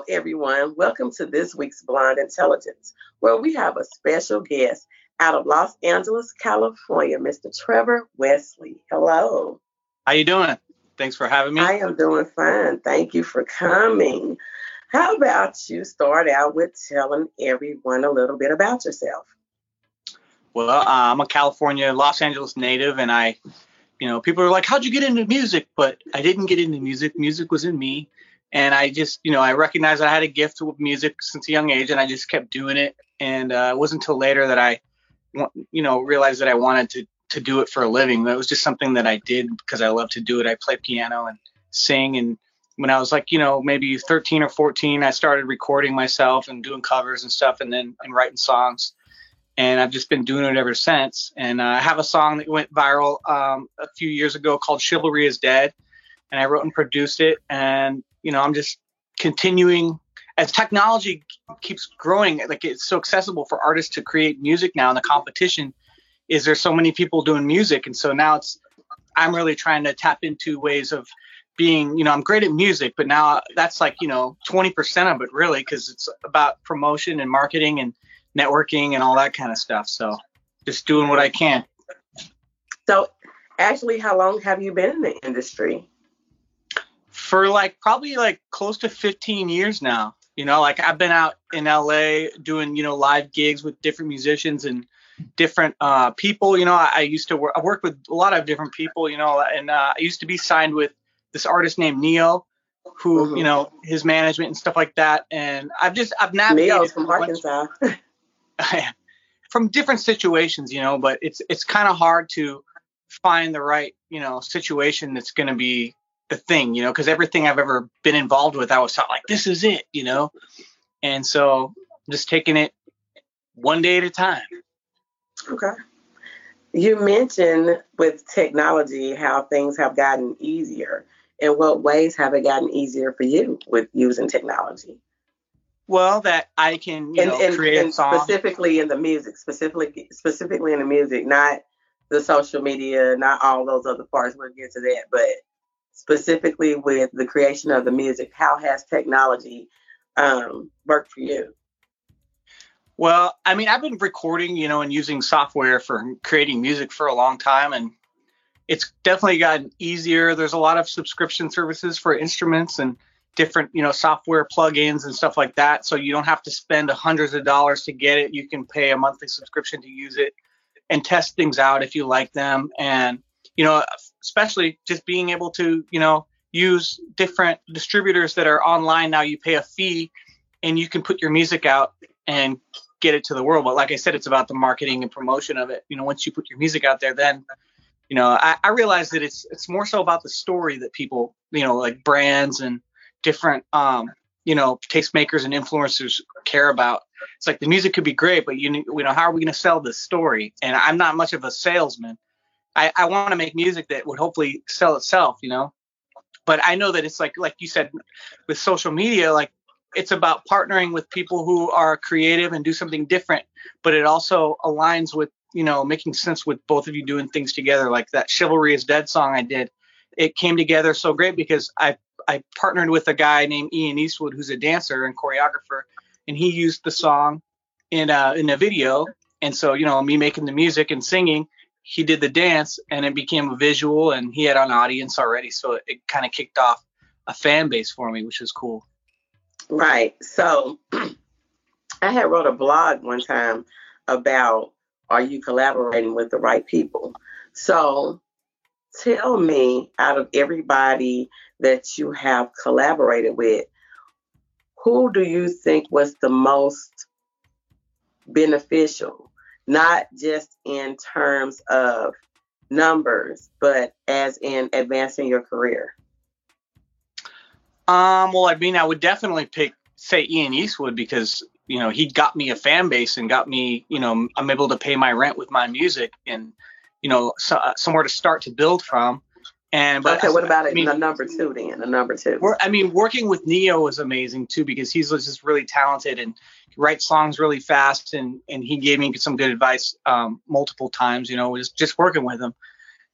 Hello, everyone. Welcome to this week's Blonde Intelligence, where we have a special guest out of Los Angeles, California, Mr. Trevor Wesley. Hello. How you doing? Thanks for having me. I am doing fine. Thank you for coming. How about you start out with telling everyone a little bit about yourself? Well, uh, I'm a California, Los Angeles native, and I, you know, people are like, "How'd you get into music?" But I didn't get into music. Music was in me, and I just, you know, I recognized I had a gift with music since a young age, and I just kept doing it. And uh, it wasn't until later that I, you know, realized that I wanted to to do it for a living. That was just something that I did because I love to do it. I play piano and sing, and when I was like, you know, maybe 13 or 14, I started recording myself and doing covers and stuff, and then and writing songs. And I've just been doing it ever since. And uh, I have a song that went viral um, a few years ago called "Chivalry Is Dead," and I wrote and produced it. And you know, I'm just continuing as technology keeps growing. Like it's so accessible for artists to create music now, and the competition is there's so many people doing music, and so now it's I'm really trying to tap into ways of being, you know, I'm great at music, but now that's like, you know, 20% of it really, because it's about promotion and marketing and networking and all that kind of stuff. So just doing what I can. So, actually, how long have you been in the industry? For like probably like close to 15 years now. You know, like I've been out in LA doing, you know, live gigs with different musicians and different uh, people. You know, I, I used to work, I worked with a lot of different people, you know, and uh, I used to be signed with this artist named Ne-Yo, who mm-hmm. you know his management and stuff like that. And I've just I've navigated Ne-Yo's from Arkansas. from different situations, you know, but it's it's kind of hard to find the right you know situation that's going to be the thing, you know, because everything I've ever been involved with, I was thought like this is it, you know, and so I'm just taking it one day at a time. Okay. You mentioned with technology how things have gotten easier in what ways have it gotten easier for you with using technology? Well, that I can you and, know and, create and specifically in the music, specifically specifically in the music, not the social media, not all those other parts. We'll get to that, but specifically with the creation of the music, how has technology um, worked for you? Well, I mean, I've been recording, you know, and using software for creating music for a long time, and it's definitely gotten easier. There's a lot of subscription services for instruments and different, you know, software plugins and stuff like that. So you don't have to spend hundreds of dollars to get it. You can pay a monthly subscription to use it and test things out if you like them. And, you know, especially just being able to, you know, use different distributors that are online now. You pay a fee and you can put your music out and get it to the world. But like I said, it's about the marketing and promotion of it. You know, once you put your music out there, then you know, I, I realize that it's it's more so about the story that people, you know, like brands and different um, you know, tastemakers and influencers care about. It's like the music could be great, but you, you know, how are we going to sell this story? And I'm not much of a salesman. I, I want to make music that would hopefully sell itself, you know. But I know that it's like like you said with social media, like it's about partnering with people who are creative and do something different, but it also aligns with you know, making sense with both of you doing things together. Like that "Chivalry Is Dead" song I did, it came together so great because I I partnered with a guy named Ian Eastwood who's a dancer and choreographer, and he used the song in a in a video. And so you know, me making the music and singing, he did the dance, and it became a visual, and he had an audience already, so it, it kind of kicked off a fan base for me, which was cool. Right. So I had wrote a blog one time about are you collaborating with the right people? So tell me out of everybody that you have collaborated with, who do you think was the most beneficial? Not just in terms of numbers, but as in advancing your career? Um, well, I mean, I would definitely pick, say, Ian Eastwood because you know he got me a fan base and got me you know i'm able to pay my rent with my music and you know so, uh, somewhere to start to build from and but okay what about I mean, the number two then the number two? i mean working with Ne-Yo was amazing too because he's just really talented and writes songs really fast and and he gave me some good advice um, multiple times you know just just working with him.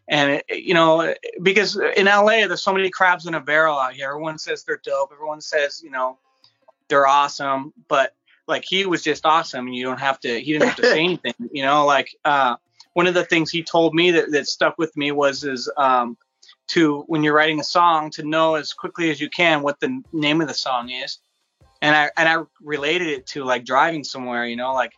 And it, you know because in la there's so many crabs in a barrel out here. Everyone says they're dope. Everyone says you know they're awesome, but like he was just awesome and you don't have to he didn't have to say anything you know like uh one of the things he told me that, that stuck with me was is um to when you're writing a song to know as quickly as you can what the name of the song is and i and i related it to like driving somewhere you know like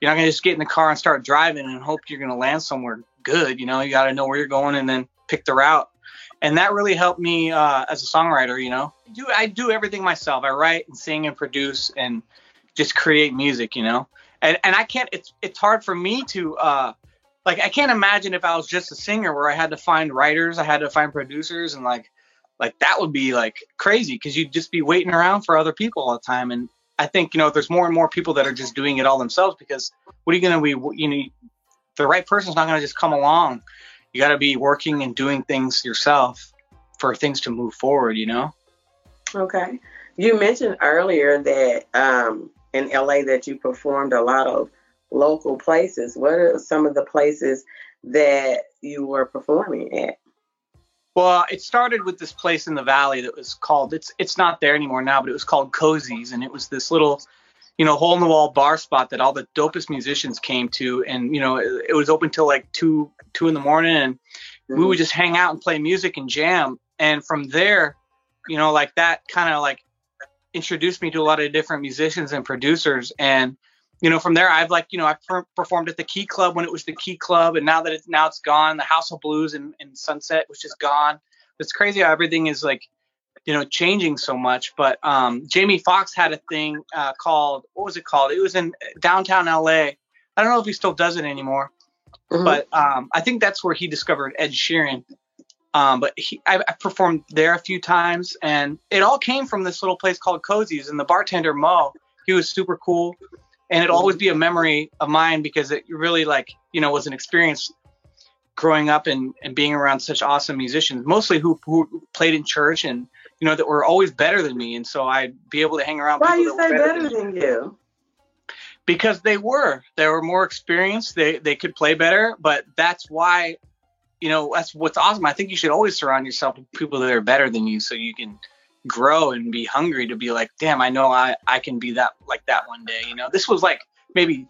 you're not gonna just get in the car and start driving and hope you're gonna land somewhere good you know you got to know where you're going and then pick the route and that really helped me uh, as a songwriter you know do i do everything myself i write and sing and produce and just create music, you know. And and I can't. It's it's hard for me to uh, like I can't imagine if I was just a singer where I had to find writers, I had to find producers, and like like that would be like crazy because you'd just be waiting around for other people all the time. And I think you know there's more and more people that are just doing it all themselves because what are you gonna be? You know, the right person's not gonna just come along. You got to be working and doing things yourself for things to move forward. You know. Okay. You mentioned earlier that um, in LA that you performed a lot of local places. What are some of the places that you were performing at? Well, it started with this place in the valley that was called it's it's not there anymore now, but it was called Cozy's and it was this little you know, hole in the wall bar spot that all the dopest musicians came to and you know, it, it was open till like 2 2 in the morning and mm-hmm. we would just hang out and play music and jam and from there, you know, like that kind of like introduced me to a lot of different musicians and producers and you know from there i've like you know i've per- performed at the key club when it was the key club and now that it's now it's gone the house of blues and, in sunset which is gone it's crazy how everything is like you know changing so much but um, jamie Foxx had a thing uh, called what was it called it was in downtown la i don't know if he still does it anymore mm-hmm. but um, i think that's where he discovered ed sheeran um, but he, I, I, performed there a few times, and it all came from this little place called Cozy's. And the bartender Mo, he was super cool, and it'll always be a memory of mine because it really like you know was an experience growing up and, and being around such awesome musicians, mostly who who played in church and you know that were always better than me, and so I'd be able to hang around. Why you say better, better than, than you? Because they were, they were more experienced. They they could play better, but that's why you know that's what's awesome. I think you should always surround yourself with people that are better than you, so you can grow and be hungry to be like, damn, I know I I can be that like that one day. You know, this was like maybe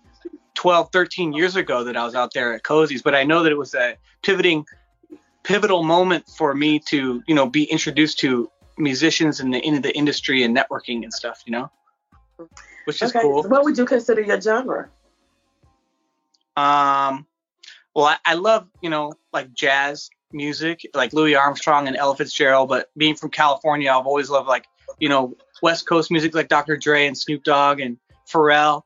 12, 13 years ago that I was out there at Cozy's, but I know that it was a pivoting pivotal moment for me to you know be introduced to musicians in the into the industry and networking and stuff. You know, which is okay. cool. What would you consider your genre? Um, well, I, I love, you know, like jazz music, like Louis Armstrong and Ella Fitzgerald. But being from California, I've always loved like, you know, West Coast music like Dr. Dre and Snoop Dogg and Pharrell.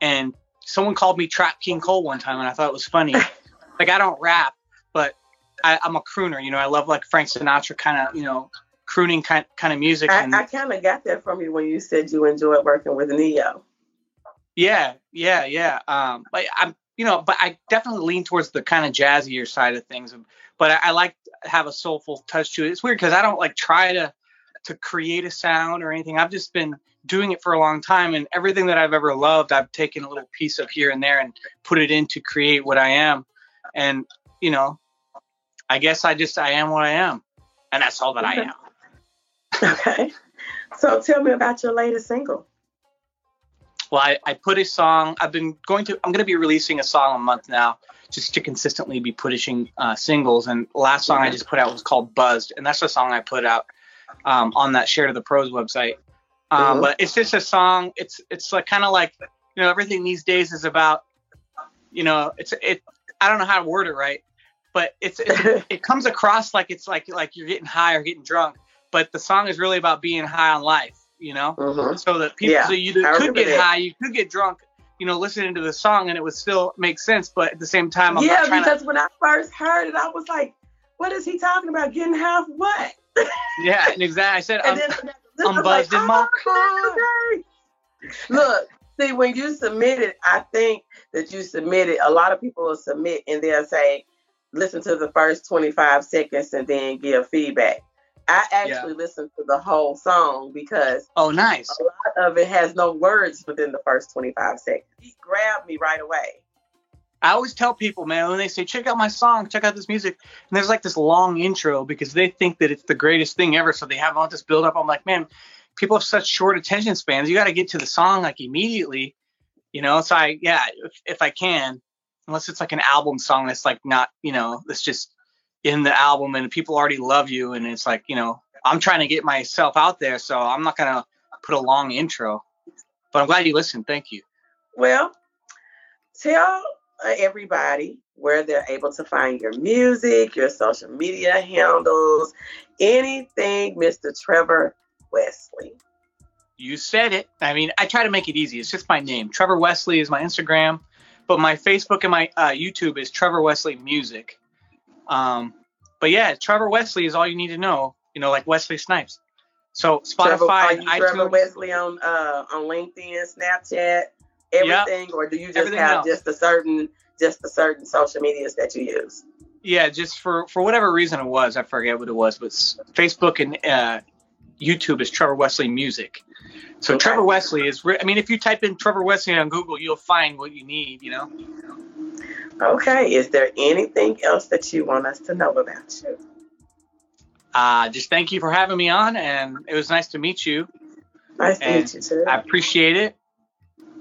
And someone called me Trap King Cole one time, and I thought it was funny. like I don't rap, but I, am a crooner. You know, I love like Frank Sinatra kind of, you know, crooning kind kind of music. I, I kind of got that from you when you said you enjoyed working with Ne-Yo. Yeah, yeah, yeah. Um, but I'm you know, but I definitely lean towards the kind of jazzier side of things. But I, I like to have a soulful touch to it. It's weird because I don't like try to to create a sound or anything. I've just been doing it for a long time, and everything that I've ever loved, I've taken a little piece of here and there and put it in to create what I am. And you know, I guess I just I am what I am, and that's all that I am. Okay. So tell me about your latest single. Well, I, I put a song. I've been going to. I'm going to be releasing a song a month now, just to consistently be pushing uh, singles. And last song I just put out was called Buzzed, and that's the song I put out um, on that Share to the Pros website. Um, mm-hmm. But it's just a song. It's it's like kind of like you know everything these days is about. You know, it's it. I don't know how to word it right, but it's, it's it comes across like it's like like you're getting high or getting drunk, but the song is really about being high on life you know, mm-hmm. so that people yeah, so you could get high, you could get drunk, you know, listening to the song and it would still make sense, but at the same time, I'm yeah, because to... when I first heard it, I was like, what is he talking about? Getting half what? yeah, exactly. I said I'm, I'm buzzed like, in my oh, car. Look, see, when you submit it, I think that you submit it. A lot of people will submit and they'll say, listen to the first 25 seconds and then give feedback. I actually yeah. listened to the whole song because oh, nice. A lot of it has no words within the first 25 seconds. He grabbed me right away. I always tell people, man, when they say, check out my song, check out this music, and there's like this long intro because they think that it's the greatest thing ever. So they have all this build up. I'm like, man, people have such short attention spans. You got to get to the song like immediately, you know. So I, yeah, if, if I can, unless it's like an album song that's like not, you know, that's just in the album and people already love you, and it's like, you know, I'm trying to get myself out there, so I'm not gonna put a long intro. But I'm glad you listened. Thank you. Well, tell uh, everybody where they're able to find your music, your social media handles, anything, Mr. Trevor Wesley. You said it. I mean, I try to make it easy. It's just my name. Trevor Wesley is my Instagram, but my Facebook and my uh, YouTube is Trevor Wesley Music. Um, but yeah, Trevor Wesley is all you need to know. You know, like Wesley Snipes. So Spotify, Trevor, iTunes, Trevor Wesley on uh, on LinkedIn, Snapchat, everything, yep. or do you just everything have else. just a certain just the certain social medias that you use? Yeah, just for for whatever reason it was, I forget what it was, but Facebook and uh, YouTube is Trevor Wesley Music. So okay. Trevor Wesley is. I mean, if you type in Trevor Wesley on Google, you'll find what you need. You know. Okay. Is there anything else that you want us to know about you? Uh, just thank you for having me on, and it was nice to meet you. Nice to meet you too. I appreciate it,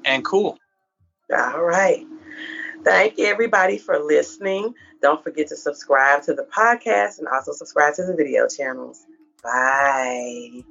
and cool. All right. Thank you, everybody, for listening. Don't forget to subscribe to the podcast and also subscribe to the video channels. Bye.